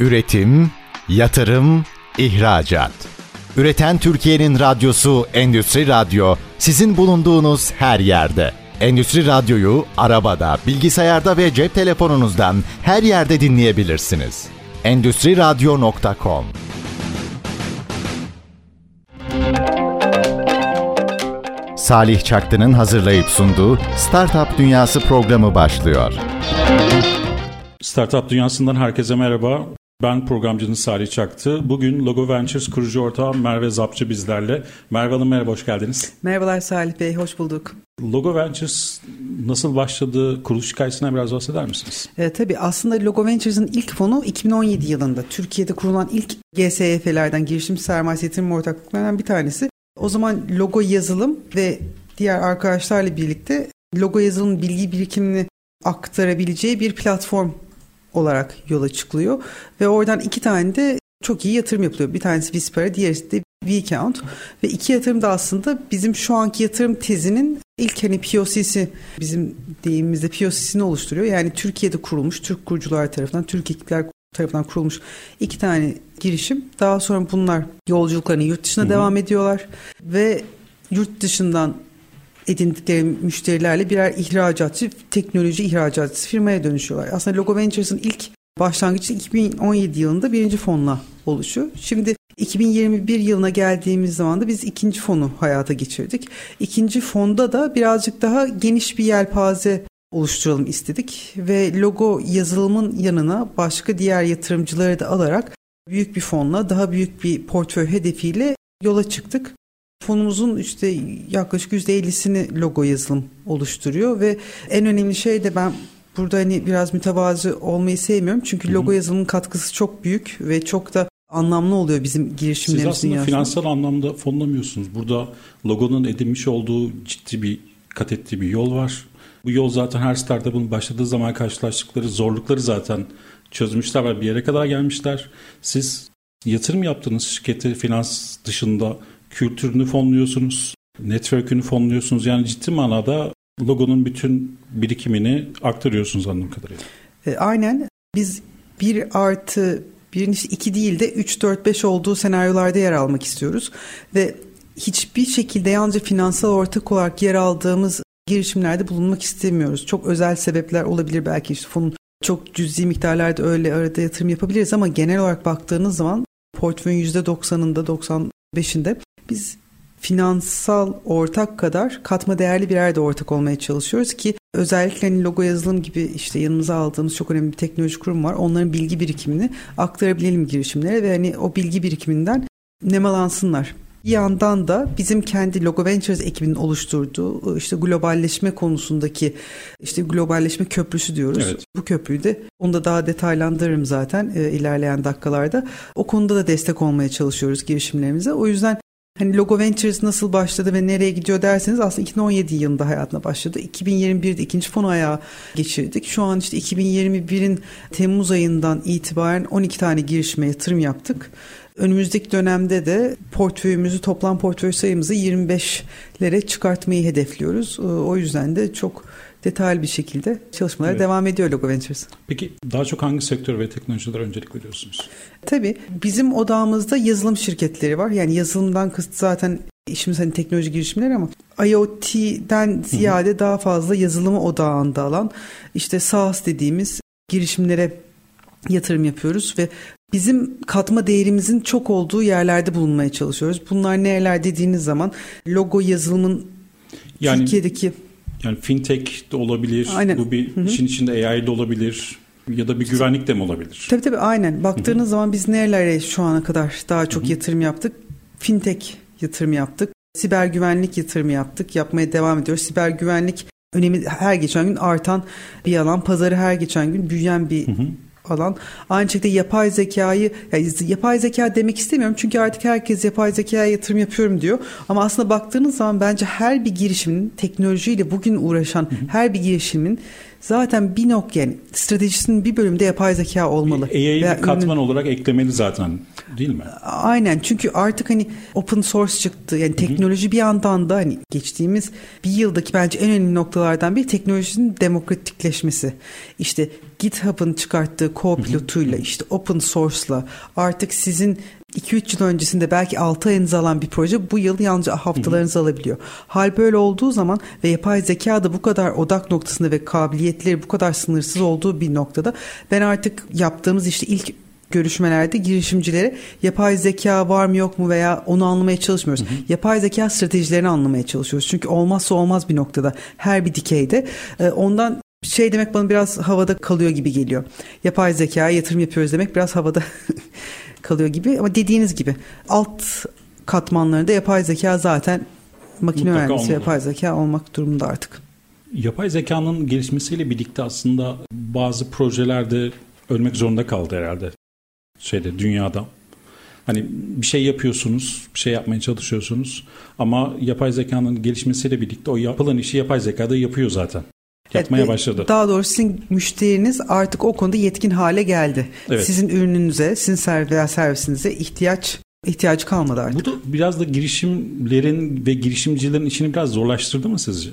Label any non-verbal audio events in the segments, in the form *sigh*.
Üretim, yatırım, ihracat. Üreten Türkiye'nin radyosu Endüstri Radyo sizin bulunduğunuz her yerde. Endüstri Radyo'yu arabada, bilgisayarda ve cep telefonunuzdan her yerde dinleyebilirsiniz. Endüstri Radyo.com Salih Çaktı'nın hazırlayıp sunduğu Startup Dünyası programı başlıyor. Startup Dünyası'ndan herkese merhaba. Ben programcınız Salih Çaktı. Bugün Logo Ventures kurucu ortağı Merve Zapçı bizlerle. Merve Hanım merhaba, hoş geldiniz. Merhabalar Salih Bey, hoş bulduk. Logo Ventures nasıl başladı? Kuruluş hikayesinden biraz bahseder misiniz? E, tabii aslında Logo Ventures'ın ilk fonu 2017 yılında Türkiye'de kurulan ilk GSYF'lerden, girişim sermayesi yatırım ortaklıklarından bir tanesi. O zaman logo yazılım ve diğer arkadaşlarla birlikte logo yazılım bilgi birikimini aktarabileceği bir platform olarak yola çıkılıyor. Ve oradan iki tane de çok iyi yatırım yapılıyor. Bir tanesi Vispera, diğeri de VCount. Ve iki yatırım da aslında bizim şu anki yatırım tezinin ilk hani POC'si bizim deyimimizde POC'sini oluşturuyor. Yani Türkiye'de kurulmuş, Türk kurucular tarafından, Türk ekipler tarafından kurulmuş iki tane girişim. Daha sonra bunlar yolculuklarını yurt dışına Hı-hı. devam ediyorlar ve yurt dışından edindikleri müşterilerle birer ihracatçı, teknoloji ihracatçısı firmaya dönüşüyorlar. Aslında Logo Ventures'ın ilk başlangıcı 2017 yılında birinci fonla oluşuyor. Şimdi 2021 yılına geldiğimiz zaman da biz ikinci fonu hayata geçirdik. İkinci fonda da birazcık daha geniş bir yelpaze oluşturalım istedik ve logo yazılımın yanına başka diğer yatırımcıları da alarak büyük bir fonla daha büyük bir portföy hedefiyle yola çıktık. Fonumuzun işte yaklaşık %50'sini logo yazılım oluşturuyor ve en önemli şey de ben burada hani biraz mütevazı olmayı sevmiyorum. Çünkü logo yazılımın katkısı çok büyük ve çok da anlamlı oluyor bizim girişimlerimizin. Siz aslında yazısında. finansal anlamda fonlamıyorsunuz. Burada logonun edinmiş olduğu ciddi bir kat ettiği bir yol var. Bu yol zaten her startup'ın başladığı zaman karşılaştıkları zorlukları zaten çözmüşler ve bir yere kadar gelmişler. Siz yatırım yaptığınız şirketi finans dışında kültürünü fonluyorsunuz, network'ünü fonluyorsunuz. Yani ciddi manada logonun bütün birikimini aktarıyorsunuz anladığım kadarıyla. E, aynen. Biz bir artı birin iki değil de 3, 4, 5 olduğu senaryolarda yer almak istiyoruz. Ve hiçbir şekilde yalnızca finansal ortak olarak yer aldığımız girişimlerde bulunmak istemiyoruz. Çok özel sebepler olabilir belki işte fonun çok cüzi miktarlarda öyle arada yatırım yapabiliriz ama genel olarak baktığınız zaman portföyün %90'ında 95'inde biz finansal ortak kadar katma değerli bir yerde ortak olmaya çalışıyoruz ki özellikle hani logo yazılım gibi işte yanımıza aldığımız çok önemli bir teknoloji kurum var. Onların bilgi birikimini aktarabilelim girişimlere ve hani o bilgi birikiminden nemalansınlar. Bir yandan da bizim kendi Logo Ventures ekibinin oluşturduğu işte globalleşme konusundaki işte globalleşme köprüsü diyoruz. Evet. Bu köprüyü de onu da daha detaylandırırım zaten e, ilerleyen dakikalarda. O konuda da destek olmaya çalışıyoruz girişimlerimize. O yüzden Hani Logo Ventures nasıl başladı ve nereye gidiyor derseniz aslında 2017 yılında hayatına başladı. 2021'de ikinci fon ayağı geçirdik. Şu an işte 2021'in Temmuz ayından itibaren 12 tane girişime yatırım yaptık. Önümüzdeki dönemde de portföyümüzü toplam portföy sayımızı 25'lere çıkartmayı hedefliyoruz. Ee, o yüzden de çok detaylı bir şekilde çalışmalara evet. devam ediyor Logo Ventures. Peki daha çok hangi sektör ve teknolojilere öncelik veriyorsunuz? Tabii bizim odağımızda yazılım şirketleri var. Yani yazılımdan kısıt zaten işimiz hani teknoloji girişimleri ama IoT'den ziyade daha fazla yazılımı odağında alan işte SaaS dediğimiz girişimlere yatırım yapıyoruz ve bizim katma değerimizin çok olduğu yerlerde bulunmaya çalışıyoruz. Bunlar nereler dediğiniz zaman logo yazılımın yani, Türkiye'deki yani fintech de olabilir. Aynen. Bu bir Hı-hı. işin içinde AI de olabilir ya da bir güvenlik de mi olabilir? Tabii tabii aynen. Baktığınız Hı-hı. zaman biz nerelere şu ana kadar daha çok Hı-hı. yatırım yaptık? Fintech yatırım yaptık. Siber güvenlik yatırımı yaptık. Yapmaya devam ediyoruz. Siber güvenlik önemi her geçen gün artan bir alan. Pazarı her geçen gün büyüyen bir Hı-hı alan. Aynı şekilde yapay zekayı, yani yapay zeka demek istemiyorum çünkü artık herkes yapay zekaya yatırım yapıyorum diyor. Ama aslında baktığınız zaman bence her bir girişimin teknolojiyle bugün uğraşan her bir girişimin zaten bir nok yani stratejisinin bir bölümde yapay zeka olmalı. AI'yi bir katman ürünün... olarak eklemeli zaten değil mi? Aynen çünkü artık hani open source çıktı. Yani teknoloji Hı-hı. bir yandan da hani geçtiğimiz bir yıldaki bence en önemli noktalardan bir teknolojinin demokratikleşmesi. İşte GitHub'ın çıkarttığı co-pilotuyla işte open source'la artık sizin 2-3 yıl öncesinde belki 6 ayınızı alan bir proje bu yıl yalnızca haftalarınızı hı hı. alabiliyor. Hal böyle olduğu zaman ve yapay zeka da bu kadar odak noktasında ve kabiliyetleri bu kadar sınırsız olduğu bir noktada ben artık yaptığımız işte ilk görüşmelerde girişimcilere yapay zeka var mı yok mu veya onu anlamaya çalışmıyoruz. Hı hı. Yapay zeka stratejilerini anlamaya çalışıyoruz. Çünkü olmazsa olmaz bir noktada her bir dikeyde. Ee, ondan şey demek bana biraz havada kalıyor gibi geliyor. Yapay zeka yatırım yapıyoruz demek biraz havada *laughs* kalıyor gibi ama dediğiniz gibi alt katmanlarında yapay zeka zaten makine Mutlaka olmalı. yapay zeka olmak durumunda artık. Yapay zekanın gelişmesiyle birlikte aslında bazı projelerde ölmek zorunda kaldı herhalde şeyde dünyada. Hani bir şey yapıyorsunuz, bir şey yapmaya çalışıyorsunuz ama yapay zekanın gelişmesiyle birlikte o yapılan işi yapay zekada yapıyor zaten yapmaya evet, başladı. Daha doğrusu sizin müşteriniz artık o konuda yetkin hale geldi. Evet. Sizin ürününüze, sizin servisinize ihtiyaç ihtiyacı kalmadı artık. Bu da biraz da girişimlerin ve girişimcilerin işini biraz zorlaştırdı mı sizce?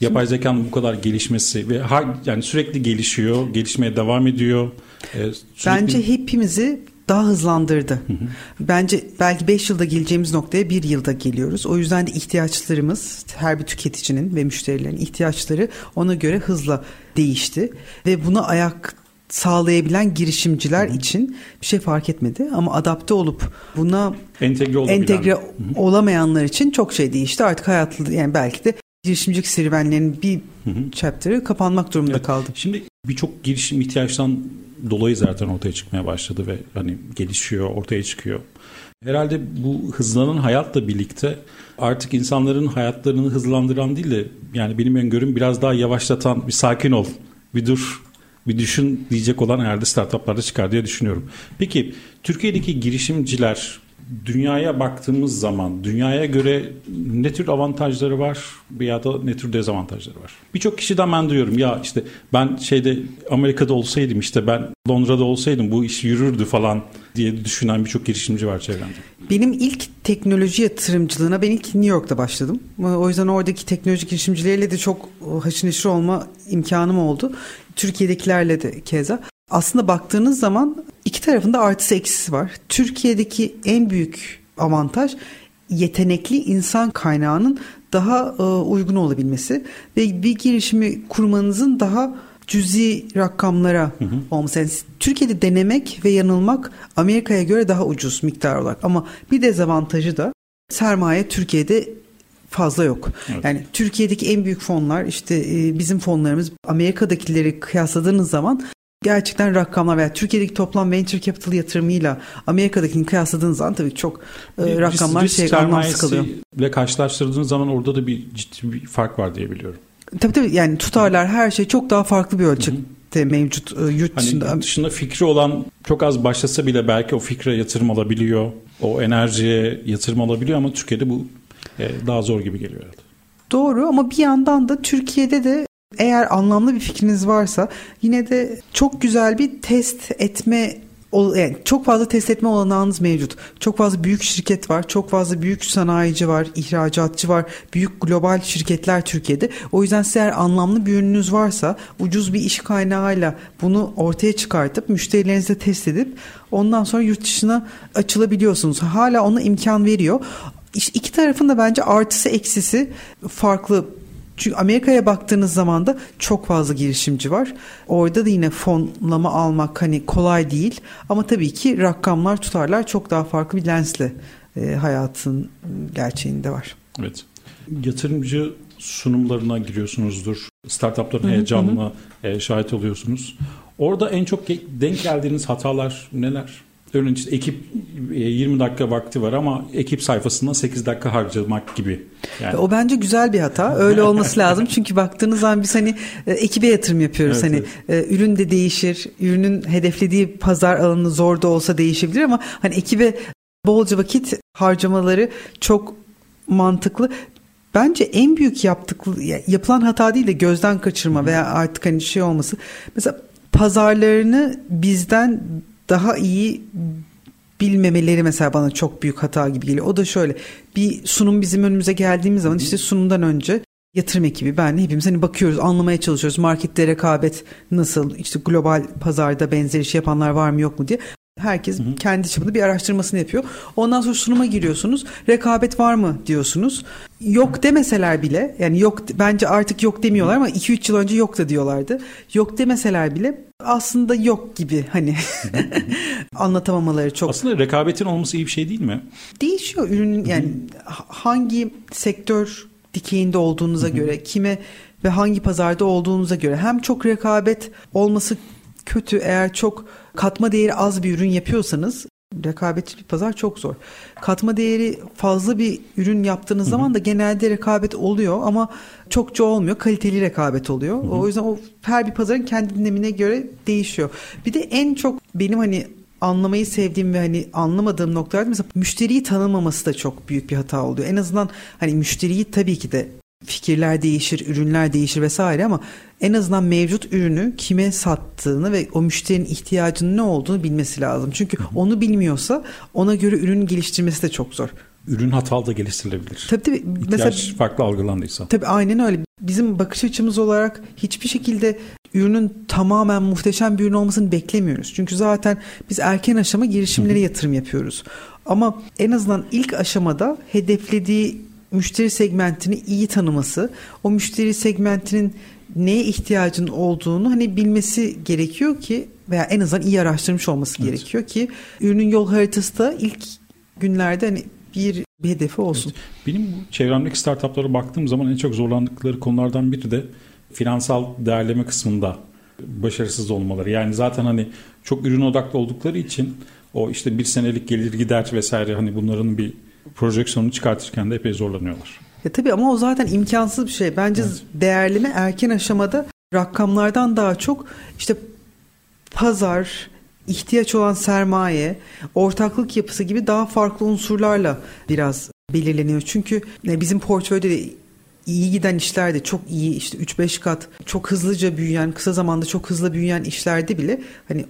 Yapay zekanın bu kadar gelişmesi ve yani sürekli gelişiyor, gelişmeye devam ediyor. Ee, sürekli... Bence hepimizi daha hızlandırdı. Hı hı. Bence belki 5 yılda geleceğimiz noktaya 1 yılda geliyoruz. O yüzden de ihtiyaçlarımız her bir tüketicinin ve müşterilerin ihtiyaçları ona göre hızla değişti ve buna ayak sağlayabilen girişimciler hı hı. için bir şey fark etmedi ama adapte olup buna entegre, entegre olamayanlar için çok şey değişti. Artık hayatlı yani belki de girişimcilik serüvenlerinin bir hı hı. chapter'ı kapanmak durumunda evet. kaldı. Şimdi birçok girişim ihtiyaçtan dolayı zaten ortaya çıkmaya başladı ve hani gelişiyor, ortaya çıkıyor. Herhalde bu hızlanan hayatla birlikte artık insanların hayatlarını hızlandıran değil de yani benim öngörüm biraz daha yavaşlatan bir sakin ol, bir dur, bir düşün diyecek olan herhalde startuplarda çıkar diye düşünüyorum. Peki Türkiye'deki girişimciler dünyaya baktığımız zaman dünyaya göre ne tür avantajları var ya da ne tür dezavantajları var? Birçok kişiden ben duyuyorum ya işte ben şeyde Amerika'da olsaydım işte ben Londra'da olsaydım bu iş yürürdü falan diye düşünen birçok girişimci var çevremde. Benim ilk teknoloji yatırımcılığına ben ilk New York'ta başladım. O yüzden oradaki teknoloji girişimcileriyle de çok haşır olma imkanım oldu. Türkiye'dekilerle de keza. Aslında baktığınız zaman iki tarafında artısı eksisi var. Türkiye'deki en büyük avantaj yetenekli insan kaynağının daha e, uygun olabilmesi ve bir girişimi kurmanızın daha cüzi rakamlara hı hı. olması. Yani Türkiye'de denemek ve yanılmak Amerika'ya göre daha ucuz miktar olarak ama bir dezavantajı da sermaye Türkiye'de fazla yok. Evet. Yani Türkiye'deki en büyük fonlar işte e, bizim fonlarımız Amerika'dakileri kıyasladığınız zaman gerçekten rakamlar veya Türkiye'deki toplam venture capital yatırımıyla Amerika'dakini kıyasladığınız zaman tabii çok e, rakamlar risk, şey anlamsız kalıyor. ile karşılaştırdığınız zaman orada da bir ciddi bir fark var diye biliyorum. Tabii tabii yani tutarlar her şey çok daha farklı bir ölçekte mevcut e, yurt hani dışında. Yurt dışında fikri olan çok az başlasa bile belki o fikre yatırım alabiliyor. O enerjiye yatırım alabiliyor ama Türkiye'de bu e, daha zor gibi geliyor. Doğru ama bir yandan da Türkiye'de de eğer anlamlı bir fikriniz varsa yine de çok güzel bir test etme yani çok fazla test etme olanağınız mevcut. Çok fazla büyük şirket var, çok fazla büyük sanayici var, ihracatçı var, büyük global şirketler Türkiye'de. O yüzden size eğer anlamlı bir ürününüz varsa ucuz bir iş kaynağıyla bunu ortaya çıkartıp müşterilerinizle test edip ondan sonra yurt dışına açılabiliyorsunuz. Hala ona imkan veriyor. İşte iki tarafın da bence artısı eksisi farklı çünkü Amerika'ya baktığınız zaman da çok fazla girişimci var. Orada da yine fonlama almak hani kolay değil. Ama tabii ki rakamlar tutarlar çok daha farklı bir lensle e, hayatın gerçeğinde var. Evet. Yatırımcı sunumlarına giriyorsunuzdur. Startupların heyecanına e, şahit oluyorsunuz. Orada en çok denk geldiğiniz hatalar neler? Örneğin işte ekip 20 e, dakika vakti var ama ekip sayfasında 8 dakika harcamak gibi. Yani. O bence güzel bir hata. Öyle olması *laughs* lazım. Çünkü baktığınız zaman biz hani e, ekibe yatırım yapıyoruz. Evet, hani evet. ürün de değişir. Ürünün hedeflediği pazar alanı zor da olsa değişebilir ama hani ekibe bolca vakit harcamaları çok mantıklı. bence en büyük yaptık yapılan hata değil de gözden kaçırma veya artık hani şey olması. Mesela pazarlarını bizden daha iyi bilmemeleri mesela bana çok büyük hata gibi geliyor. O da şöyle bir sunum bizim önümüze geldiğimiz zaman işte sunumdan önce yatırım ekibi ben hepimiz hani bakıyoruz anlamaya çalışıyoruz. Markette rekabet nasıl işte global pazarda benzer iş yapanlar var mı yok mu diye herkes hı hı. kendi çapında bir araştırmasını yapıyor. Ondan sonra sunuma giriyorsunuz. Rekabet var mı diyorsunuz. Yok demeseler bile yani yok bence artık yok demiyorlar ama 2-3 yıl önce yok da diyorlardı. Yok demeseler bile aslında yok gibi hani *laughs* anlatamamaları çok. Aslında rekabetin olması iyi bir şey değil mi? Değişiyor ürünün yani hangi sektör dikeyinde olduğunuza göre kime ve hangi pazarda olduğunuza göre hem çok rekabet olması kötü eğer çok katma değeri az bir ürün yapıyorsanız rekabetçi bir pazar çok zor. Katma değeri fazla bir ürün yaptığınız Hı-hı. zaman da genelde rekabet oluyor ama çokça olmuyor. Kaliteli rekabet oluyor. Hı-hı. O yüzden o her bir pazarın kendi dinamine göre değişiyor. Bir de en çok benim hani anlamayı sevdiğim ve hani anlamadığım noktalarda mesela müşteriyi tanımaması da çok büyük bir hata oluyor. En azından hani müşteriyi tabii ki de fikirler değişir, ürünler değişir vesaire ama en azından mevcut ürünü kime sattığını ve o müşterinin ihtiyacının ne olduğunu bilmesi lazım. Çünkü onu bilmiyorsa ona göre ürün geliştirmesi de çok zor. Ürün hatalı da geliştirilebilir. Tabii tabii. İhtiyaç mesela, farklı algılandıysa. Tabii aynen öyle. Bizim bakış açımız olarak hiçbir şekilde ürünün tamamen muhteşem bir ürün olmasını beklemiyoruz. Çünkü zaten biz erken aşama girişimlere yatırım yapıyoruz. Ama en azından ilk aşamada hedeflediği müşteri segmentini iyi tanıması, o müşteri segmentinin neye ihtiyacın olduğunu hani bilmesi gerekiyor ki veya en azından iyi araştırmış olması evet. gerekiyor ki ürünün yol haritası da ilk günlerde hani bir, bir hedefi olsun. Evet. Benim bu çevremdeki startuplara baktığım zaman en çok zorlandıkları konulardan biri de finansal değerleme kısmında başarısız olmaları. Yani zaten hani çok ürün odaklı oldukları için o işte bir senelik gelir gider vesaire hani bunların bir projeksiyonunu çıkartırken de epey zorlanıyorlar. Ya tabii ama o zaten imkansız bir şey. Bence evet. değerleme erken aşamada rakamlardan daha çok işte pazar, ihtiyaç olan sermaye, ortaklık yapısı gibi daha farklı unsurlarla biraz belirleniyor. Çünkü bizim portföyde de iyi giden işlerde çok iyi işte 3-5 kat çok hızlıca büyüyen kısa zamanda çok hızlı büyüyen işlerde bile hani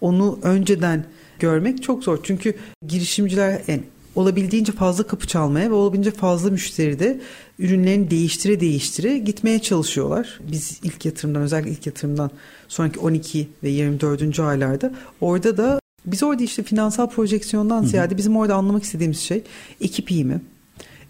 onu önceden görmek çok zor. Çünkü girişimciler yani olabildiğince fazla kapı çalmaya ve olabildiğince fazla müşteri de ürünlerini değiştire değiştire gitmeye çalışıyorlar. Biz ilk yatırımdan özellikle ilk yatırımdan sonraki 12 ve 24. aylarda orada da biz orada işte finansal projeksiyondan ziyade bizim orada anlamak istediğimiz şey ekip iyi mi?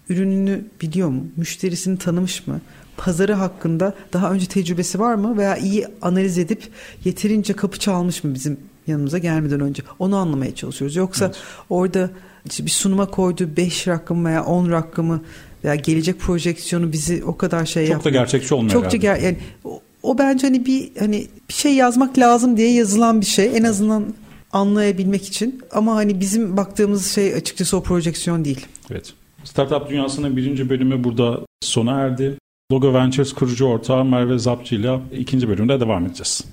Ürününü biliyor mu? Müşterisini tanımış mı? Pazarı hakkında daha önce tecrübesi var mı? Veya iyi analiz edip yeterince kapı çalmış mı bizim yanımıza gelmeden önce? Onu anlamaya çalışıyoruz. Yoksa evet. orada bir sunuma koyduğu 5 rakamı veya 10 rakamı veya gelecek projeksiyonu bizi o kadar şey Çok yapmıyor. da gerçekçi olmuyor Çok ger yani o, o bence hani bir hani bir şey yazmak lazım diye yazılan bir şey. En azından anlayabilmek için. Ama hani bizim baktığımız şey açıkçası o projeksiyon değil. Evet. Startup Dünyası'nın birinci bölümü burada sona erdi. Logo Ventures kurucu ortağı Merve Zapçı ile ikinci bölümde devam edeceğiz.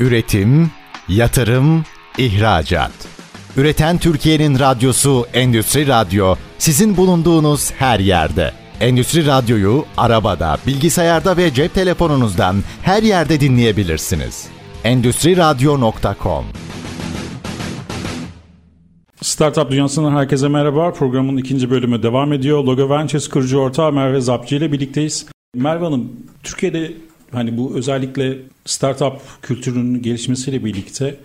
Üretim, yatırım, ihracat. Üreten Türkiye'nin radyosu Endüstri Radyo sizin bulunduğunuz her yerde. Endüstri Radyo'yu arabada, bilgisayarda ve cep telefonunuzdan her yerde dinleyebilirsiniz. Endüstri Radyo.com Startup Dünyası'ndan herkese merhaba. Programın ikinci bölümü devam ediyor. Logo Ventures kurucu ortağı Merve Zapçı ile birlikteyiz. Merve Hanım, Türkiye'de hani bu özellikle startup kültürünün gelişmesiyle birlikte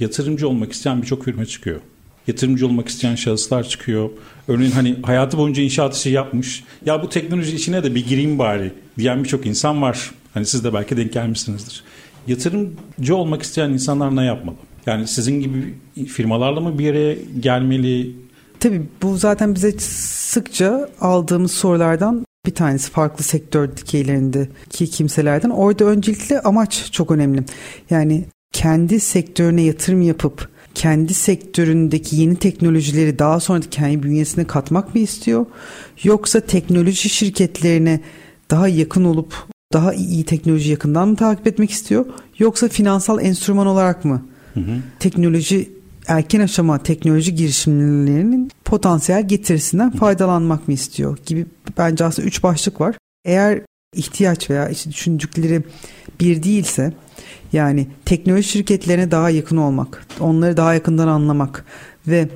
yatırımcı olmak isteyen birçok firma çıkıyor. Yatırımcı olmak isteyen şahıslar çıkıyor. Örneğin hani hayatı boyunca inşaat işi yapmış. Ya bu teknoloji işine de bir gireyim bari diyen birçok insan var. Hani siz de belki denk gelmişsinizdir. Yatırımcı olmak isteyen insanlar ne yapmalı? Yani sizin gibi firmalarla mı bir araya gelmeli? Tabii bu zaten bize sıkça aldığımız sorulardan bir tanesi farklı sektör dikeylerindeki kimselerden. Orada öncelikle amaç çok önemli. Yani kendi sektörüne yatırım yapıp kendi sektöründeki yeni teknolojileri daha sonra kendi bünyesine katmak mı istiyor? Yoksa teknoloji şirketlerine daha yakın olup daha iyi teknoloji yakından mı takip etmek istiyor? Yoksa finansal enstrüman olarak mı? Hı hı. Teknoloji erken aşama teknoloji girişimlerinin potansiyel getirisinden faydalanmak mı istiyor gibi bence aslında üç başlık var. Eğer ihtiyaç veya işte düşündükleri bir değilse yani teknoloji şirketlerine daha yakın olmak, onları daha yakından anlamak ve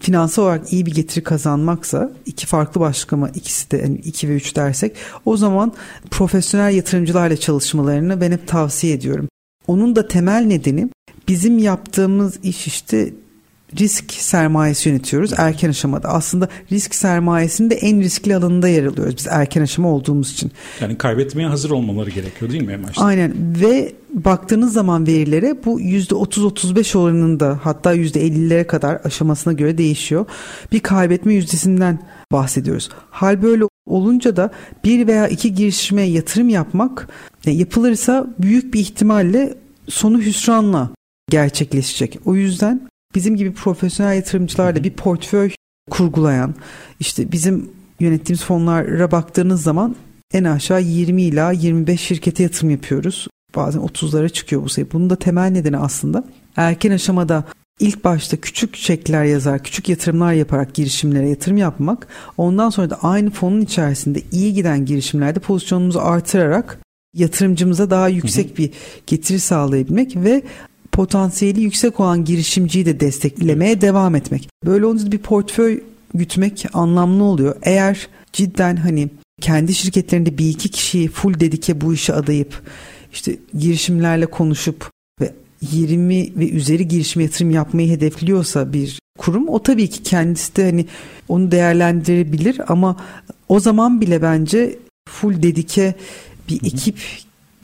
finansal olarak iyi bir getiri kazanmaksa iki farklı başlık ama ikisi de yani iki ve üç dersek o zaman profesyonel yatırımcılarla çalışmalarını ben hep tavsiye ediyorum. Onun da temel nedeni bizim yaptığımız iş işte risk sermayesi yönetiyoruz erken aşamada. Aslında risk sermayesinde en riskli alanında yer alıyoruz biz erken aşama olduğumuz için. Yani kaybetmeye hazır olmaları gerekiyor değil mi en başta? Aynen ve baktığınız zaman verilere bu %30-35 oranında hatta %50'lere kadar aşamasına göre değişiyor. Bir kaybetme yüzdesinden bahsediyoruz. Hal böyle olunca da bir veya iki girişime yatırım yapmak e, yapılırsa büyük bir ihtimalle sonu hüsranla gerçekleşecek. O yüzden bizim gibi profesyonel yatırımcılarla bir portföy kurgulayan işte bizim yönettiğimiz fonlara baktığınız zaman en aşağı 20 ila 25 şirkete yatırım yapıyoruz. Bazen 30'lara çıkıyor bu sayı. Bunun da temel nedeni aslında erken aşamada ilk başta küçük çekler yazar, küçük yatırımlar yaparak girişimlere yatırım yapmak. Ondan sonra da aynı fonun içerisinde iyi giden girişimlerde pozisyonumuzu artırarak yatırımcımıza daha yüksek bir getiri sağlayabilmek ve potansiyeli yüksek olan girişimciyi de desteklemeye devam etmek. Böyle olunca bir portföy gütmek anlamlı oluyor. Eğer cidden hani kendi şirketlerinde bir iki kişiyi full dedike bu işe adayıp işte girişimlerle konuşup ve 20 ve üzeri girişim yatırım yapmayı hedefliyorsa bir kurum o tabii ki kendisi de hani onu değerlendirebilir ama o zaman bile bence full dedike bir ekip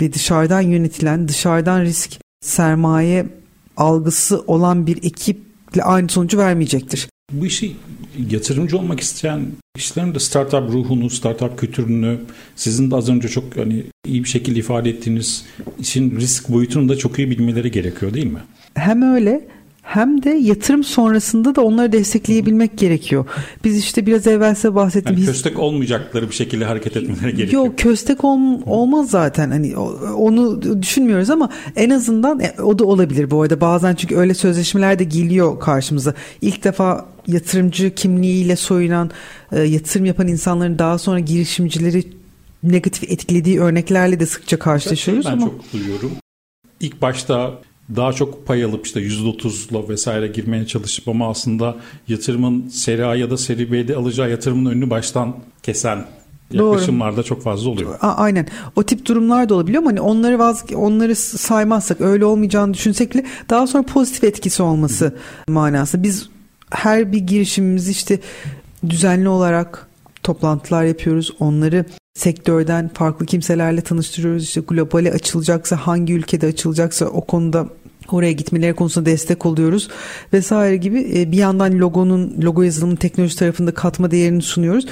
ve dışarıdan yönetilen dışarıdan risk sermaye algısı olan bir ekiple aynı sonucu vermeyecektir. Bu işi yatırımcı olmak isteyen kişilerin de startup ruhunu, startup kültürünü sizin de az önce çok hani iyi bir şekilde ifade ettiğiniz için risk boyutunu da çok iyi bilmeleri gerekiyor değil mi? Hem öyle hem de yatırım sonrasında da onları destekleyebilmek gerekiyor. Biz işte biraz evvel size bahsettim. Yani köstek olmayacakları bir şekilde hareket etmeleri gerekiyor. Yok köstek ol, olmaz zaten. Hani onu düşünmüyoruz ama en azından e, o da olabilir bu arada. Bazen çünkü öyle sözleşmeler de geliyor karşımıza. İlk defa yatırımcı kimliğiyle soyunan, e, yatırım yapan insanların daha sonra girişimcileri negatif etkilediği örneklerle de sıkça karşılaşıyoruz ben ama çok duyuyorum. İlk başta daha çok pay alıp işte %30'la vesaire girmeye çalışıp ama aslında yatırımın seri A ya da seri B'de alacağı yatırımın önünü baştan kesen yaklaşımlarda çok fazla oluyor. A- aynen. O tip durumlar da olabiliyor ama hani onları vaz onları saymazsak öyle olmayacağını düşünsek bile daha sonra pozitif etkisi olması Hı. manası. Biz her bir girişimimizi işte düzenli olarak toplantılar yapıyoruz. Onları sektörden farklı kimselerle tanıştırıyoruz. İşte globale açılacaksa hangi ülkede açılacaksa o konuda oraya gitmeleri konusunda destek oluyoruz vesaire gibi e, bir yandan logonun logo yazılımının teknoloji tarafında katma değerini sunuyoruz.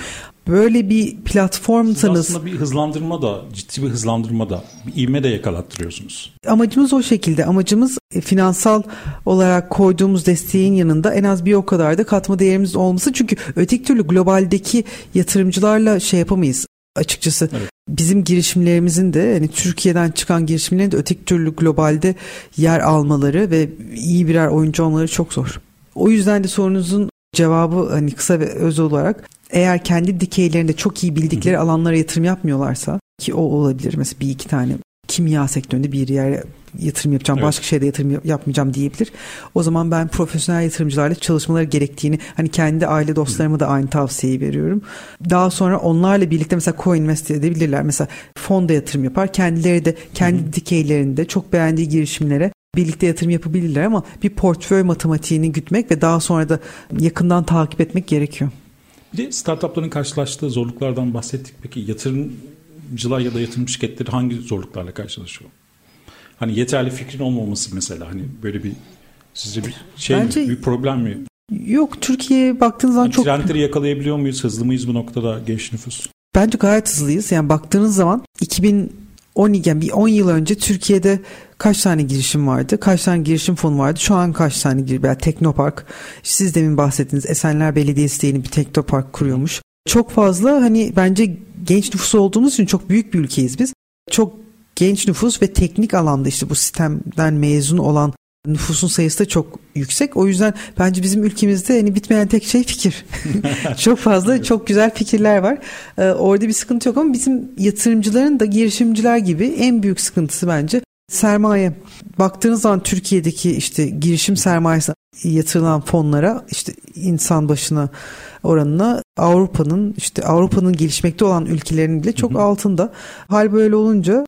Böyle bir platformsanız aslında bir hızlandırma da ciddi bir hızlandırma da bir ivme de yakalattırıyorsunuz. Amacımız o şekilde. Amacımız e, finansal olarak koyduğumuz desteğin yanında en az bir o kadar da katma değerimiz olması. Çünkü öteki türlü globaldeki yatırımcılarla şey yapamayız açıkçası. Evet. Bizim girişimlerimizin de hani Türkiye'den çıkan girişimlerin de öteki türlü globalde yer almaları ve iyi birer oyuncu olmaları çok zor. O yüzden de sorunuzun cevabı hani kısa ve öz olarak eğer kendi dikeylerinde çok iyi bildikleri alanlara yatırım yapmıyorlarsa ki o olabilir mesela bir iki tane kimya sektöründe bir yere yatırım yapacağım, evet. başka şeyde yatırım yapmayacağım diyebilir. O zaman ben profesyonel yatırımcılarla çalışmaları gerektiğini hani kendi aile dostlarıma da aynı tavsiyeyi veriyorum. Daha sonra onlarla birlikte mesela co-invest edebilirler. Mesela fonda yatırım yapar. Kendileri de kendi Hı-hı. dikeylerinde çok beğendiği girişimlere birlikte yatırım yapabilirler ama bir portföy matematiğini gütmek ve daha sonra da yakından takip etmek gerekiyor. Bir de startupların karşılaştığı zorluklardan bahsettik. Peki yatırımcılar ya da yatırım şirketleri hangi zorluklarla karşılaşıyor? Hani yeterli fikrin olmaması mesela hani böyle bir sizce bir şey Bence, mi, bir problem mi? Yok Türkiye'ye baktığınız zaman yani çok... Trendleri yakalayabiliyor muyuz? Hızlı mıyız bu noktada genç nüfus? Bence gayet hızlıyız. Yani baktığınız zaman 2010 yani bir 10 yıl önce Türkiye'de kaç tane girişim vardı? Kaç tane girişim fonu vardı? Şu an kaç tane girişim? Yani Teknopark. Siz demin bahsettiğiniz Esenler Belediyesi de yeni bir Teknopark kuruyormuş. Çok fazla hani bence genç nüfusu olduğumuz için çok büyük bir ülkeyiz biz. Çok genç nüfus ve teknik alanda işte bu sistemden mezun olan Nüfusun sayısı da çok yüksek. O yüzden bence bizim ülkemizde hani bitmeyen tek şey fikir. *laughs* çok fazla çok güzel fikirler var. Ee, orada bir sıkıntı yok ama bizim yatırımcıların da girişimciler gibi en büyük sıkıntısı bence sermaye. Baktığınız zaman Türkiye'deki işte girişim sermayesi yatırılan fonlara işte insan başına oranına Avrupa'nın işte Avrupa'nın gelişmekte olan ülkelerinin bile çok hı hı. altında. Hal böyle olunca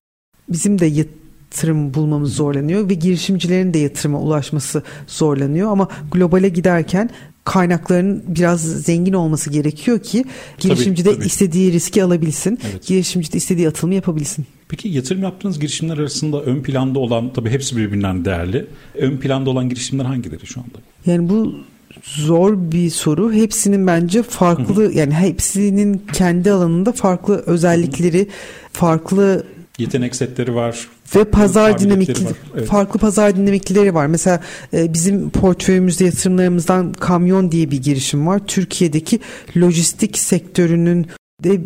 bizim de yatırım bulmamız zorlanıyor ve girişimcilerin de yatırıma ulaşması zorlanıyor ama globale giderken kaynakların biraz zengin olması gerekiyor ki girişimci de istediği riski alabilsin. Evet. Girişimci de istediği atılımı yapabilsin. Peki yatırım yaptığınız girişimler arasında ön planda olan tabii hepsi birbirinden değerli. Ön planda olan girişimler hangileri şu anda? Yani bu zor bir soru. Hepsinin bence farklı Hı-hı. yani hepsinin kendi alanında farklı özellikleri, Hı-hı. farklı yetenek setleri var. Ve pazar dinamikleri evet. farklı pazar dinamikleri var. Mesela e, bizim portföyümüzde yatırımlarımızdan Kamyon diye bir girişim var. Türkiye'deki lojistik sektörünün de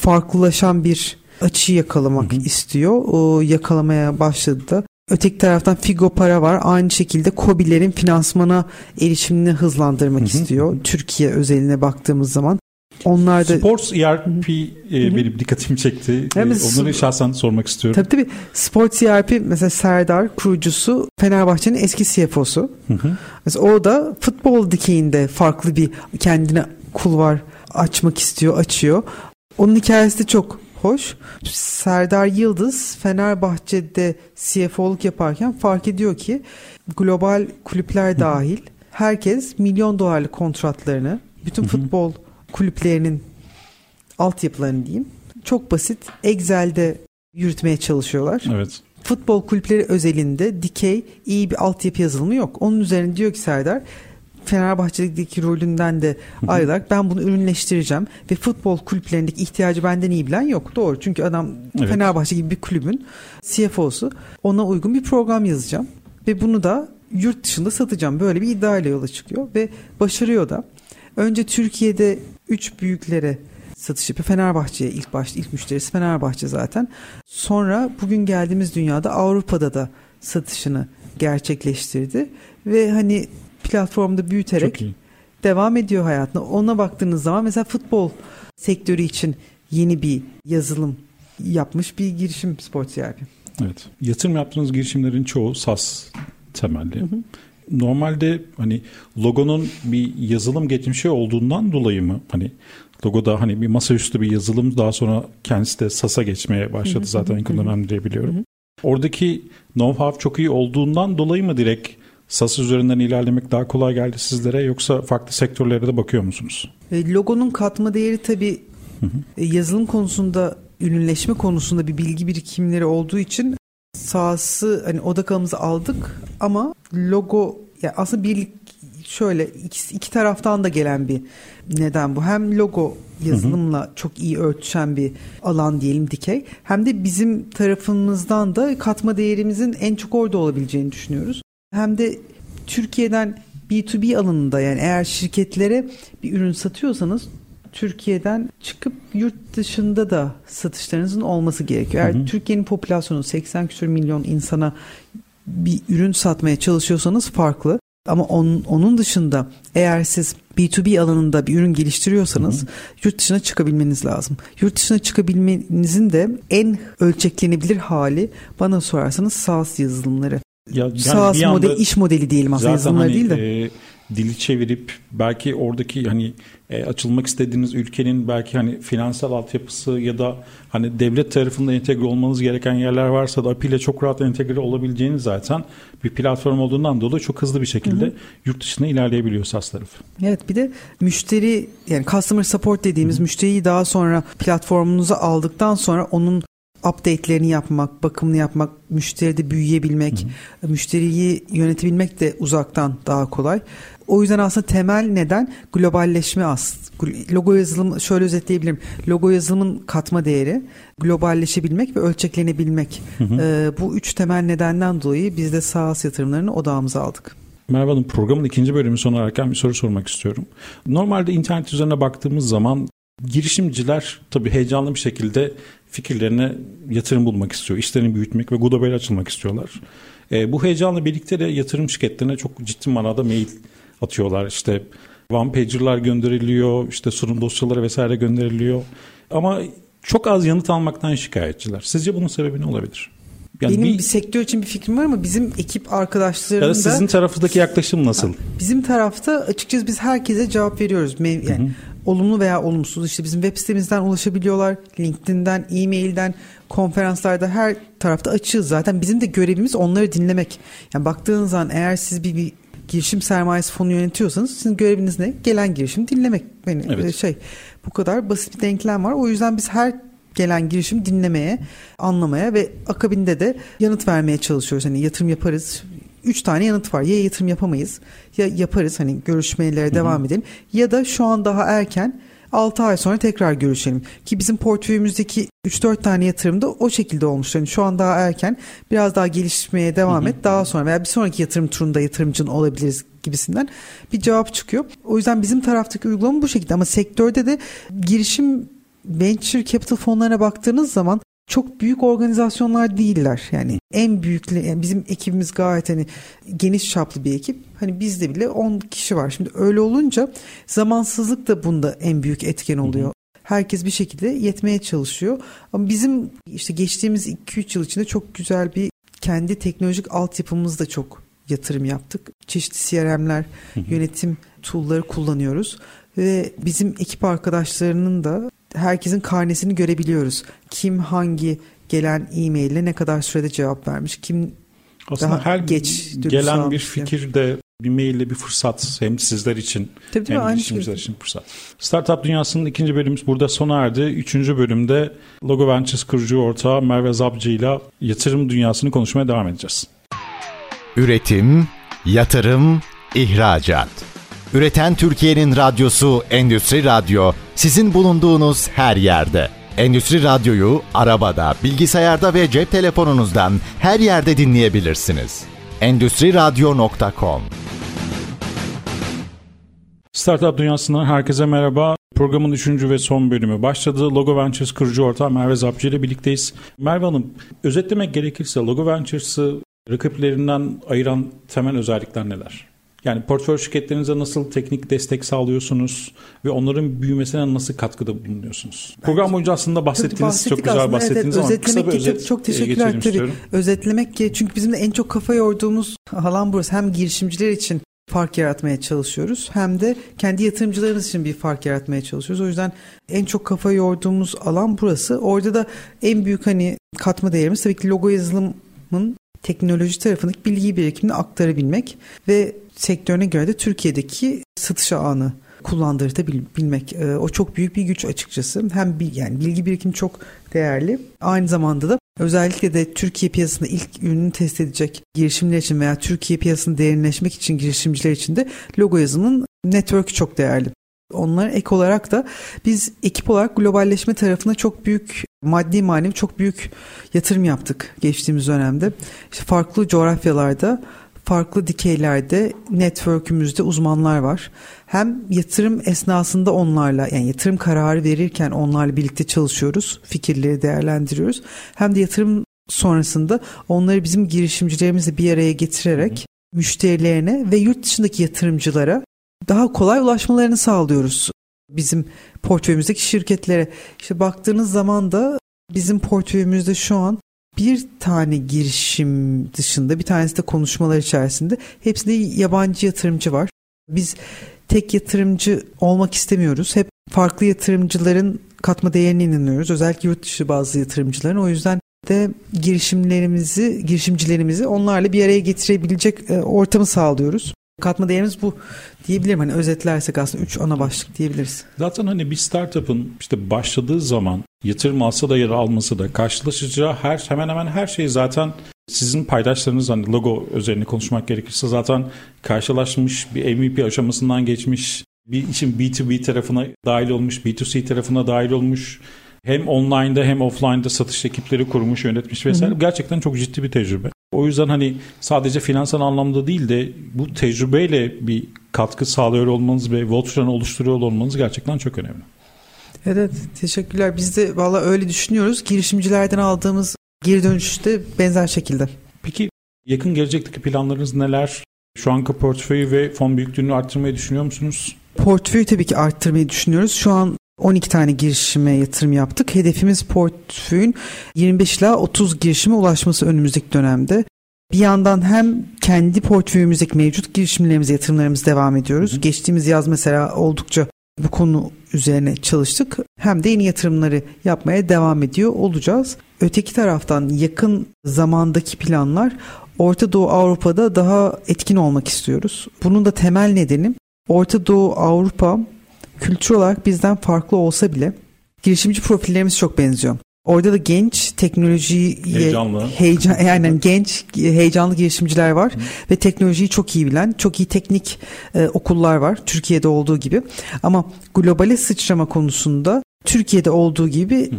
farklılaşan bir açı yakalamak hı hı. istiyor. O yakalamaya başladı da. Öteki taraftan Figo Para var. Aynı şekilde COBİ'lerin finansmana erişimini hızlandırmak hı hı. istiyor. Türkiye özeline baktığımız zaman. Onlar da Sports ERP e, benim dikkatimi çekti. Hem e, Onları şahsen sormak istiyorum. Tabii tabii. Sports ERP mesela Serdar kurucusu Fenerbahçe'nin eski CFO'su. Hı hı. Mesela o da futbol dikeyinde farklı bir kendine kulvar açmak istiyor, açıyor. Onun hikayesi de çok hoş. Serdar Yıldız Fenerbahçe'de CFO'luk yaparken fark ediyor ki global kulüpler dahil herkes milyon dolarlık kontratlarını bütün futbol kulüplerinin altyapılarını diyeyim çok basit Excel'de yürütmeye çalışıyorlar. Evet. Futbol kulüpleri özelinde dikey iyi bir altyapı yazılımı yok. Onun üzerine diyor ki Serdar Fenerbahçe'deki rolünden de ayrılarak ben bunu ürünleştireceğim ve futbol kulüplerindeki ihtiyacı benden iyi bilen yok. Doğru çünkü adam evet. Fenerbahçe gibi bir kulübün CFO'su ona uygun bir program yazacağım ve bunu da yurt dışında satacağım. Böyle bir iddiayla yola çıkıyor ve başarıyor da. Önce Türkiye'de üç büyüklere satış yapıyor. Fenerbahçe'ye ilk başta ilk müşterisi Fenerbahçe zaten. Sonra bugün geldiğimiz dünyada Avrupa'da da satışını gerçekleştirdi ve hani platformda büyüterek devam ediyor hayatına. Ona baktığınız zaman mesela futbol sektörü için yeni bir yazılım yapmış bir girişim Sports yani. Evet. Yatırım yaptığınız girişimlerin çoğu SaaS temelli. Hı hı. Normalde hani logonun bir yazılım geçmişi olduğundan dolayı mı hani logoda hani bir masaüstü bir yazılım daha sonra kendisi de SaaS'a geçmeye başladı zaten yakın dönemde diye biliyorum. Oradaki know-how çok iyi olduğundan dolayı mı direkt SAS üzerinden ilerlemek daha kolay geldi sizlere yoksa farklı sektörlere de bakıyor musunuz? E, logonun katma değeri tabii e, yazılım konusunda ürünleşme konusunda bir bilgi birikimleri olduğu için sahası hani odakamızı aldık ama logo yani aslında bir şöyle iki, iki taraftan da gelen bir neden bu. Hem logo yazılımla hı hı. çok iyi örtüşen bir alan diyelim dikey. Hem de bizim tarafımızdan da katma değerimizin en çok orada olabileceğini düşünüyoruz hem de Türkiye'den B2B alanında yani eğer şirketlere bir ürün satıyorsanız Türkiye'den çıkıp yurt dışında da satışlarınızın olması gerekiyor. Eğer Türkiye'nin popülasyonu 80 küsur milyon insana bir ürün satmaya çalışıyorsanız farklı. Ama on, onun dışında eğer siz B2B alanında bir ürün geliştiriyorsanız hı hı. yurt dışına çıkabilmeniz lazım. Yurt dışına çıkabilmenizin de en ölçeklenebilir hali bana sorarsanız SaaS yazılımları. Ya, yani SaaS model, iş modeli diyelim aslında yazılımlar hani, değil de. E, dili çevirip belki oradaki hani e, açılmak istediğiniz ülkenin belki hani finansal altyapısı ya da hani devlet tarafında entegre olmanız gereken yerler varsa da API ile çok rahat entegre olabileceğiniz zaten bir platform olduğundan dolayı çok hızlı bir şekilde hı hı. yurt dışına ilerleyebiliyor SAS tarafı. Evet bir de müşteri yani customer support dediğimiz hı hı. müşteriyi daha sonra platformunuza aldıktan sonra onun update'lerini yapmak, bakımını yapmak, müşteride büyüyebilmek, hı hı. müşteriyi yönetebilmek de uzaktan daha kolay. O yüzden aslında temel neden globalleşme aslında. Logo yazılımı şöyle özetleyebilirim. Logo yazılımın katma değeri, globalleşebilmek ve ölçeklenebilmek. Hı hı. Ee, bu üç temel nedenden dolayı biz de SaaS yatırımlarını odağımıza aldık. Merhaba Hanım programın ikinci bölümü sona erken bir soru sormak istiyorum. Normalde internet üzerine baktığımız zaman girişimciler tabii heyecanlı bir şekilde fikirlerine yatırım bulmak istiyor. İşlerini büyütmek ve global açılmak istiyorlar. E, bu heyecanla birlikte de yatırım şirketlerine çok ciddi manada mail atıyorlar. İşte one pager'lar gönderiliyor, işte sunum dosyaları vesaire gönderiliyor. Ama çok az yanıt almaktan şikayetçiler. Sizce bunun sebebi ne olabilir? Yani Benim bir, bir sektör için bir fikrim var ama bizim ekip arkadaşlarım da... sizin tarafındaki yaklaşım nasıl? Bizim tarafta açıkçası biz herkese cevap veriyoruz. Yani hı hı. Olumlu veya olumsuz işte bizim web sitemizden ulaşabiliyorlar. LinkedIn'den, e-mail'den, konferanslarda her tarafta açığız zaten. Bizim de görevimiz onları dinlemek. Yani baktığınız zaman eğer siz bir, bir girişim sermayesi fonu yönetiyorsanız sizin göreviniz ne? Gelen girişim dinlemek. Yani evet. şey bu kadar basit bir denklem var. O yüzden biz her gelen girişim dinlemeye, anlamaya ve akabinde de yanıt vermeye çalışıyoruz. Hani yatırım yaparız. Üç tane yanıt var. Ya yatırım yapamayız ya yaparız hani görüşmelere devam edelim ya da şu an daha erken 6 ay sonra tekrar görüşelim. Ki bizim portföyümüzdeki 3-4 tane yatırım da o şekilde olmuş. Yani şu an daha erken biraz daha gelişmeye devam et. Daha sonra veya bir sonraki yatırım turunda yatırımcın olabiliriz gibisinden bir cevap çıkıyor. O yüzden bizim taraftaki uygulama bu şekilde ama sektörde de girişim venture capital fonlarına baktığınız zaman çok büyük organizasyonlar değiller. Yani en büyük yani bizim ekibimiz gayet hani geniş çaplı bir ekip. Hani bizde bile 10 kişi var. Şimdi öyle olunca zamansızlık da bunda en büyük etken oluyor. Herkes bir şekilde yetmeye çalışıyor. Ama bizim işte geçtiğimiz 2-3 yıl içinde çok güzel bir kendi teknolojik altyapımız da çok yatırım yaptık. Çeşitli CRM'ler, yönetim tool'ları kullanıyoruz ve bizim ekip arkadaşlarının da herkesin karnesini görebiliyoruz. Kim hangi gelen e-maille ne kadar sürede cevap vermiş, kim aslında daha her geç gelen bir fikir de bir maille bir fırsat hem sizler için Tabii hem girişimciler için fırsat. Startup Dünyası'nın ikinci bölümümüz burada sona erdi. Üçüncü bölümde Logo Ventures kurucu ortağı Merve Zabcı ile yatırım dünyasını konuşmaya devam edeceğiz. Üretim, yatırım, ihracat. Üreten Türkiye'nin radyosu Endüstri Radyo sizin bulunduğunuz her yerde. Endüstri Radyo'yu arabada, bilgisayarda ve cep telefonunuzdan her yerde dinleyebilirsiniz. Endüstri Radyo.com Startup Dünyası'ndan herkese merhaba. Programın üçüncü ve son bölümü başladı. Logo Ventures kurucu ortağı Merve Zapcı ile birlikteyiz. Merve Hanım, özetlemek gerekirse Logo Ventures'ı rakiplerinden ayıran temel özellikler neler? Yani portföy şirketlerinize nasıl teknik destek sağlıyorsunuz ve onların büyümesine nasıl katkıda bulunuyorsunuz? Bence, Program boyunca aslında bahsettiniz, çok güzel bahsettiniz evet, ama kısa bir özet çok, çok teşekkürler tabii. Istiyorum. Özetlemek ki çünkü bizim de en çok kafa yorduğumuz alan burası. Hem girişimciler için fark yaratmaya çalışıyoruz. Hem de kendi yatırımcılarımız için bir fark yaratmaya çalışıyoruz. O yüzden en çok kafa yorduğumuz alan burası. Orada da en büyük hani katma değerimiz tabii ki logo yazılımın teknoloji tarafındaki bilgi birikimini aktarabilmek ve sektörüne göre de Türkiye'deki satış ağını kullandırtabilmek. E, o çok büyük bir güç açıkçası. Hem bir, yani bilgi birikimi çok değerli. Aynı zamanda da özellikle de Türkiye piyasasında ilk ürünü test edecek girişimler için veya Türkiye piyasasını derinleşmek için girişimciler için de logo yazımının network çok değerli. Onlar ek olarak da biz ekip olarak globalleşme tarafına çok büyük maddi manevi çok büyük yatırım yaptık geçtiğimiz dönemde. İşte farklı coğrafyalarda farklı dikeylerde network'ümüzde uzmanlar var. Hem yatırım esnasında onlarla yani yatırım kararı verirken onlarla birlikte çalışıyoruz, fikirleri değerlendiriyoruz. Hem de yatırım sonrasında onları bizim girişimcilerimizle bir araya getirerek müşterilerine ve yurt dışındaki yatırımcılara daha kolay ulaşmalarını sağlıyoruz. Bizim portföyümüzdeki şirketlere işte baktığınız zaman da bizim portföyümüzde şu an bir tane girişim dışında bir tanesi de konuşmalar içerisinde hepsinde yabancı yatırımcı var. Biz tek yatırımcı olmak istemiyoruz. Hep farklı yatırımcıların katma değerine inanıyoruz. Özellikle yurt dışı bazı yatırımcıların. O yüzden de girişimlerimizi, girişimcilerimizi onlarla bir araya getirebilecek e, ortamı sağlıyoruz. Katma değerimiz bu diyebilirim. Hani özetlersek aslında üç ana başlık diyebiliriz. Zaten hani bir startup'ın işte başladığı zaman yatırım alsa da da alması da karşılaşacağı her hemen hemen her şey zaten sizin paydaşlarınız hani logo özelini konuşmak gerekirse zaten karşılaşmış bir MVP aşamasından geçmiş bir için B2B tarafına dahil olmuş, B2C tarafına dahil olmuş hem online'da hem offline'da satış ekipleri kurmuş, yönetmiş vesaire. Hı hı. Gerçekten çok ciddi bir tecrübe. O yüzden hani sadece finansal anlamda değil de bu tecrübeyle bir katkı sağlıyor olmanız ve Voltron'u oluşturuyor olmanız gerçekten çok önemli. Evet teşekkürler. Biz de valla öyle düşünüyoruz. Girişimcilerden aldığımız geri dönüşte benzer şekilde. Peki Yakın gelecekteki planlarınız neler? Şu anki portföyü ve fon büyüklüğünü arttırmayı düşünüyor musunuz? Portföyü tabii ki arttırmayı düşünüyoruz. Şu an 12 tane girişime yatırım yaptık. Hedefimiz portföyün 25 ila 30 girişime ulaşması önümüzdeki dönemde. Bir yandan hem kendi portföyümüzdeki mevcut girişimlerimize yatırımlarımız devam ediyoruz. Hı. Geçtiğimiz yaz mesela oldukça bu konu üzerine çalıştık. Hem de yeni yatırımları yapmaya devam ediyor olacağız. Öteki taraftan yakın zamandaki planlar Orta Doğu Avrupa'da daha etkin olmak istiyoruz. Bunun da temel nedeni Orta Doğu Avrupa kültür olarak bizden farklı olsa bile girişimci profillerimiz çok benziyor. Orada da genç teknolojiye heyecanlı. heyecan yani genç heyecanlı girişimciler var Hı. ve teknolojiyi çok iyi bilen, çok iyi teknik e, okullar var Türkiye'de olduğu gibi. Ama globale sıçrama konusunda Türkiye'de olduğu gibi Hı.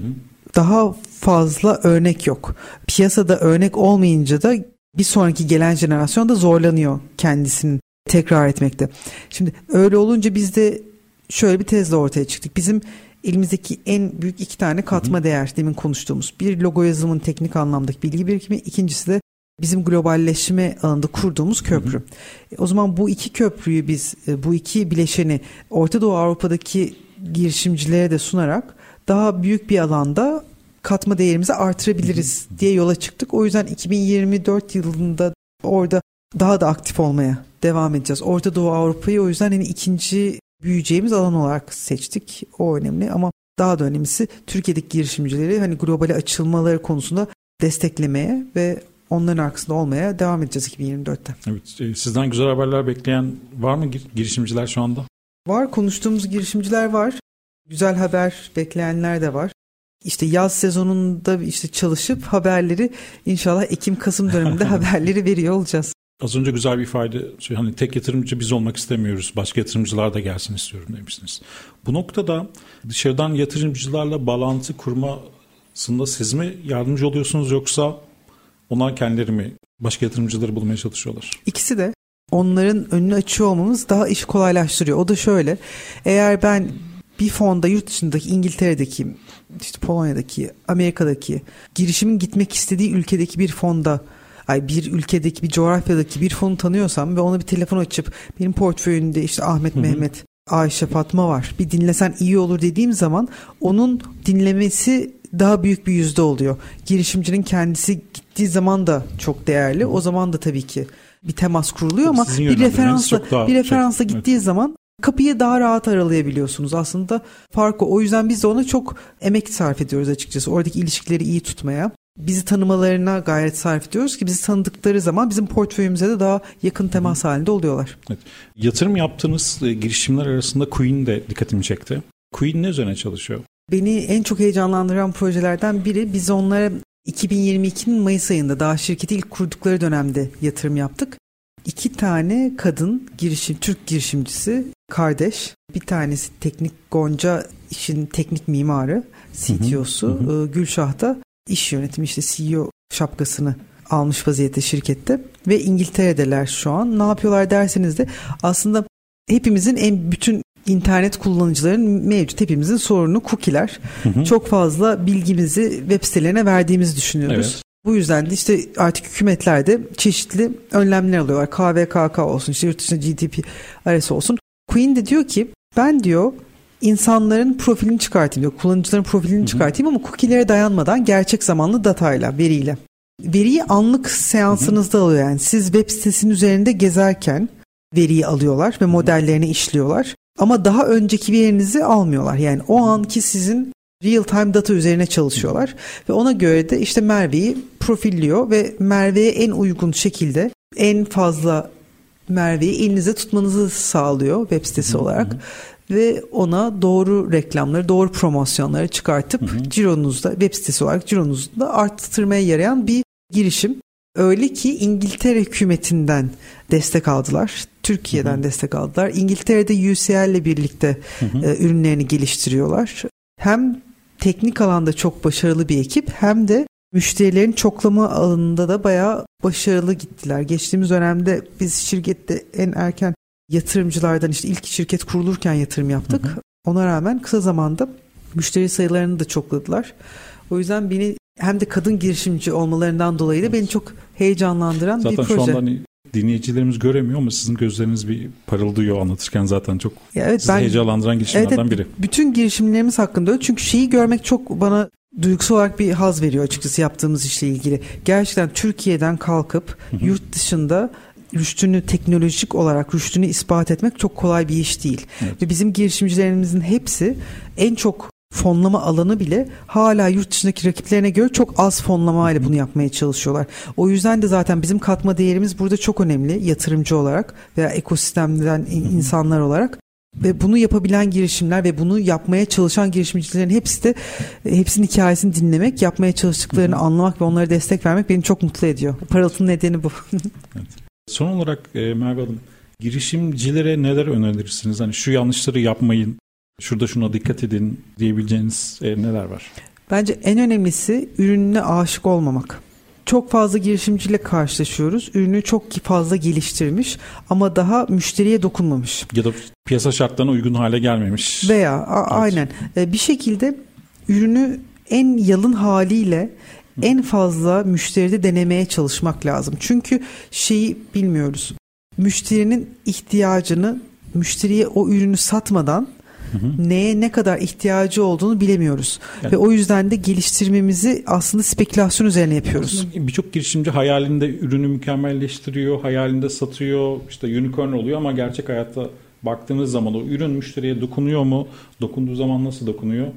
daha fazla örnek yok. Piyasada örnek olmayınca da bir sonraki gelen jenerasyon da zorlanıyor kendisini tekrar etmekte. Şimdi öyle olunca biz de şöyle bir tezle ortaya çıktık. Bizim elimizdeki en büyük iki tane katma değer demin konuştuğumuz. Bir logo yazılımın teknik anlamdaki bilgi birikimi, ikincisi de bizim globalleşme alanında kurduğumuz köprü. Hı hı. E, o zaman bu iki köprüyü biz e, bu iki bileşeni Orta Doğu Avrupa'daki girişimcilere de sunarak daha büyük bir alanda katma değerimizi artırabiliriz hı hı. diye yola çıktık. O yüzden 2024 yılında orada daha da aktif olmaya devam edeceğiz. Orta Doğu Avrupa'yı o yüzden hani ikinci büyüyeceğimiz alan olarak seçtik. O önemli ama daha da önemlisi Türkiye'deki girişimcileri hani globale açılmaları konusunda desteklemeye ve onların arkasında olmaya devam edeceğiz 2024'te. Evet, e, sizden güzel haberler bekleyen var mı girişimciler şu anda? Var, konuştuğumuz girişimciler var. Güzel haber bekleyenler de var. İşte yaz sezonunda işte çalışıp haberleri inşallah Ekim-Kasım döneminde *laughs* haberleri veriyor olacağız. Az önce güzel bir ifade, hani tek yatırımcı biz olmak istemiyoruz, başka yatırımcılar da gelsin istiyorum demiştiniz. Bu noktada dışarıdan yatırımcılarla bağlantı kurmasında siz mi yardımcı oluyorsunuz yoksa onlar kendileri mi başka yatırımcıları bulmaya çalışıyorlar? İkisi de onların önünü açıyor olmamız daha işi kolaylaştırıyor. O da şöyle, eğer ben bir fonda yurt dışındaki İngiltere'deki, işte Polonya'daki, Amerika'daki girişimin gitmek istediği ülkedeki bir fonda ay bir ülkedeki bir coğrafyadaki bir fonu tanıyorsam ve ona bir telefon açıp benim portföyünde işte Ahmet Hı-hı. Mehmet Ayşe Fatma var. Bir dinlesen iyi olur dediğim zaman onun dinlemesi daha büyük bir yüzde oluyor. Girişimcinin kendisi gittiği zaman da çok değerli. O zaman da tabii ki bir temas kuruluyor ama bir referansla bir referansla şey, gittiği evet. zaman kapıyı daha rahat aralayabiliyorsunuz. Aslında farkı o yüzden biz de ona çok emek sarf ediyoruz açıkçası. Oradaki ilişkileri iyi tutmaya bizi tanımalarına gayret sarf ediyoruz ki bizi tanıdıkları zaman bizim portföyümüze de daha yakın temas halinde oluyorlar. Evet. Yatırım yaptığınız e, girişimler arasında Queen de dikkatimi çekti. Queen ne üzerine çalışıyor? Beni en çok heyecanlandıran projelerden biri biz onlara 2022'nin Mayıs ayında daha şirketi ilk kurdukları dönemde yatırım yaptık. İki tane kadın girişim, Türk girişimcisi kardeş. Bir tanesi teknik Gonca işin teknik mimarı, CTO'su. Hı hı hı. Gülşah da iş yönetimi işte CEO şapkasını almış vaziyette şirkette ve İngiltere'deler şu an. Ne yapıyorlar derseniz de aslında hepimizin en bütün internet kullanıcıların mevcut hepimizin sorunu cookie'ler. Hı hı. Çok fazla bilgimizi web sitelerine verdiğimizi düşünüyoruz. Evet. Bu yüzden de işte artık hükümetler de çeşitli önlemler alıyorlar. KVKK olsun, işte yurt dışında GDP arası olsun. Queen de diyor ki ben diyor insanların profilini çıkartayım diyor. Kullanıcıların profilini Hı-hı. çıkartayım ama cookie'lere dayanmadan gerçek zamanlı datayla, veriyle. Veriyi anlık seansınızda Hı-hı. alıyor yani. Siz web sitesinin üzerinde gezerken veriyi alıyorlar ve modellerini işliyorlar. Ama daha önceki verinizi almıyorlar. Yani o anki sizin real time data üzerine çalışıyorlar ve ona göre de işte Merve'yi profilliyor ve Merve'ye en uygun şekilde en fazla Merve'yi elinize tutmanızı sağlıyor web sitesi olarak ve ona doğru reklamları, doğru promosyonları çıkartıp hı hı. cironuzda web sitesi olarak cironuzda arttırmaya yarayan bir girişim. Öyle ki İngiltere hükümetinden destek aldılar. Türkiye'den hı hı. destek aldılar. İngiltere'de UCL ile birlikte hı hı. E, ürünlerini geliştiriyorlar. Hem teknik alanda çok başarılı bir ekip hem de müşterilerin çoklama alanında da bayağı başarılı gittiler. Geçtiğimiz dönemde biz şirkette en erken yatırımcılardan işte ilk şirket kurulurken yatırım yaptık. Hı hı. Ona rağmen kısa zamanda müşteri sayılarını da çokladılar. O yüzden beni hem de kadın girişimci olmalarından dolayı da beni çok heyecanlandıran zaten bir proje. Zaten şu anda hani dinleyicilerimiz göremiyor ama sizin gözleriniz bir parıldıyor anlatırken zaten çok ya evet, sizi ben, heyecanlandıran girişimlerden evet, biri. Bütün girişimlerimiz hakkında öyle çünkü şeyi görmek çok bana duygusal olarak bir haz veriyor açıkçası yaptığımız işle ilgili. Gerçekten Türkiye'den kalkıp hı hı. yurt dışında rüştünü teknolojik olarak rüştünü ispat etmek çok kolay bir iş değil. Evet. Ve bizim girişimcilerimizin hepsi en çok fonlama alanı bile hala yurt dışındaki rakiplerine göre çok az fonlama ile bunu yapmaya çalışıyorlar. O yüzden de zaten bizim katma değerimiz burada çok önemli yatırımcı olarak veya ekosistemden insanlar olarak ve bunu yapabilen girişimler ve bunu yapmaya çalışan girişimcilerin hepsi de hepsinin hikayesini dinlemek, yapmaya çalıştıklarını anlamak ve onlara destek vermek beni çok mutlu ediyor. Parıltının nedeni bu. *laughs* evet. Son olarak e, Merve Hanım, girişimcilere neler önerirsiniz? Hani şu yanlışları yapmayın, şurada şuna dikkat edin diyebileceğiniz e, neler var? Bence en önemlisi ürününe aşık olmamak. Çok fazla girişimciyle karşılaşıyoruz. Ürünü çok fazla geliştirmiş ama daha müşteriye dokunmamış. Ya da piyasa şartlarına uygun hale gelmemiş. Veya a- evet. aynen e, bir şekilde ürünü en yalın haliyle en fazla müşteride denemeye çalışmak lazım. Çünkü şeyi bilmiyoruz. Müşterinin ihtiyacını müşteriye o ürünü satmadan Hı hı. neye ne kadar ihtiyacı olduğunu bilemiyoruz. Yani, Ve o yüzden de geliştirmemizi aslında spekülasyon üzerine yapıyoruz. Birçok girişimci hayalinde ürünü mükemmelleştiriyor, hayalinde satıyor, işte unicorn oluyor ama gerçek hayatta baktığınız zaman o ürün müşteriye dokunuyor mu? Dokunduğu zaman nasıl dokunuyor?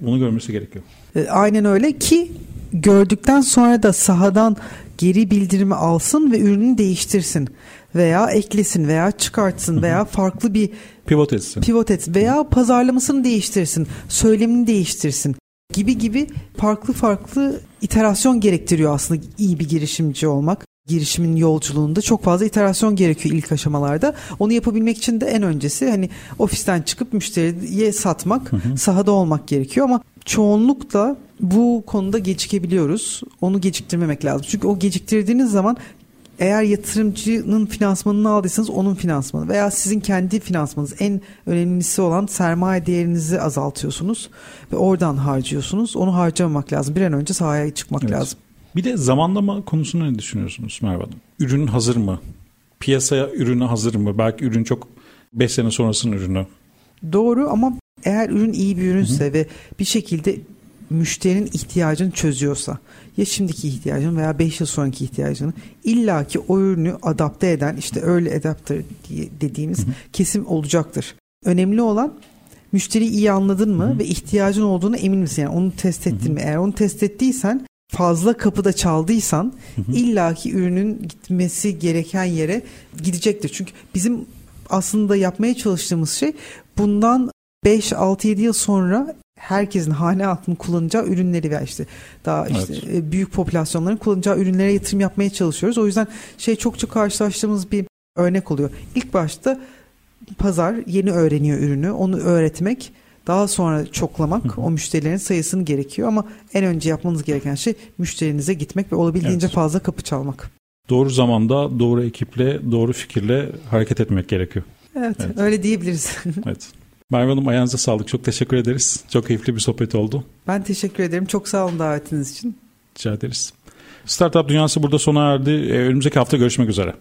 Bunu görmesi gerekiyor. E, aynen öyle ki gördükten sonra da sahadan geri bildirimi alsın ve ürünü değiştirsin veya eklesin veya çıkartsın veya farklı bir pivot etsin. Pivot etsin veya pazarlamasını değiştirsin, söylemini değiştirsin gibi gibi farklı farklı iterasyon gerektiriyor aslında iyi bir girişimci olmak. Girişimin yolculuğunda çok fazla iterasyon gerekiyor ilk aşamalarda. Onu yapabilmek için de en öncesi hani ofisten çıkıp müşteriye satmak, hı hı. sahada olmak gerekiyor ama çoğunlukla bu konuda gecikebiliyoruz. Onu geciktirmemek lazım. Çünkü o geciktirdiğiniz zaman eğer yatırımcının finansmanını aldıysanız onun finansmanı veya sizin kendi finansmanınız en önemlisi olan sermaye değerinizi azaltıyorsunuz ve oradan harcıyorsunuz. Onu harcamamak lazım. Bir an önce sahaya çıkmak evet. lazım. Bir de zamanlama konusunda ne düşünüyorsunuz Merve Hanım? Ürün hazır mı? Piyasaya ürünü hazır mı? Belki ürün çok 5 sene sonrasının ürünü. Doğru ama eğer ürün iyi bir ürünse Hı-hı. ve bir şekilde müşterinin ihtiyacını çözüyorsa ya şimdiki ihtiyacını veya 5 yıl sonraki ihtiyacını illaki o ürünü adapte eden işte öyle adapter dediğimiz hı hı. kesim olacaktır. Önemli olan müşteriyi iyi anladın mı hı hı. ve ihtiyacın olduğunu emin misin? Yani onu test ettin hı hı. mi? Eğer onu test ettiysen fazla kapıda çaldıysan hı hı. illaki ürünün gitmesi gereken yere gidecektir. Çünkü bizim aslında yapmaya çalıştığımız şey bundan 5-6-7 yıl sonra herkesin hane altını kullanacağı ürünleri veya işte daha işte evet. E, büyük popülasyonların kullanacağı ürünlere yatırım yapmaya çalışıyoruz. O yüzden şey çok çok karşılaştığımız bir örnek oluyor. İlk başta pazar yeni öğreniyor ürünü. Onu öğretmek daha sonra çoklamak o müşterilerin sayısını gerekiyor ama en önce yapmanız gereken şey müşterinize gitmek ve olabildiğince evet. fazla kapı çalmak. Doğru zamanda doğru ekiple doğru fikirle hareket etmek gerekiyor. Evet, evet. öyle diyebiliriz. *laughs* evet. Merve Hanım ayağınıza sağlık. Çok teşekkür ederiz. Çok keyifli bir sohbet oldu. Ben teşekkür ederim. Çok sağ olun davetiniz için. Rica ederiz. Startup Dünyası burada sona erdi. Ee, önümüzdeki hafta görüşmek üzere.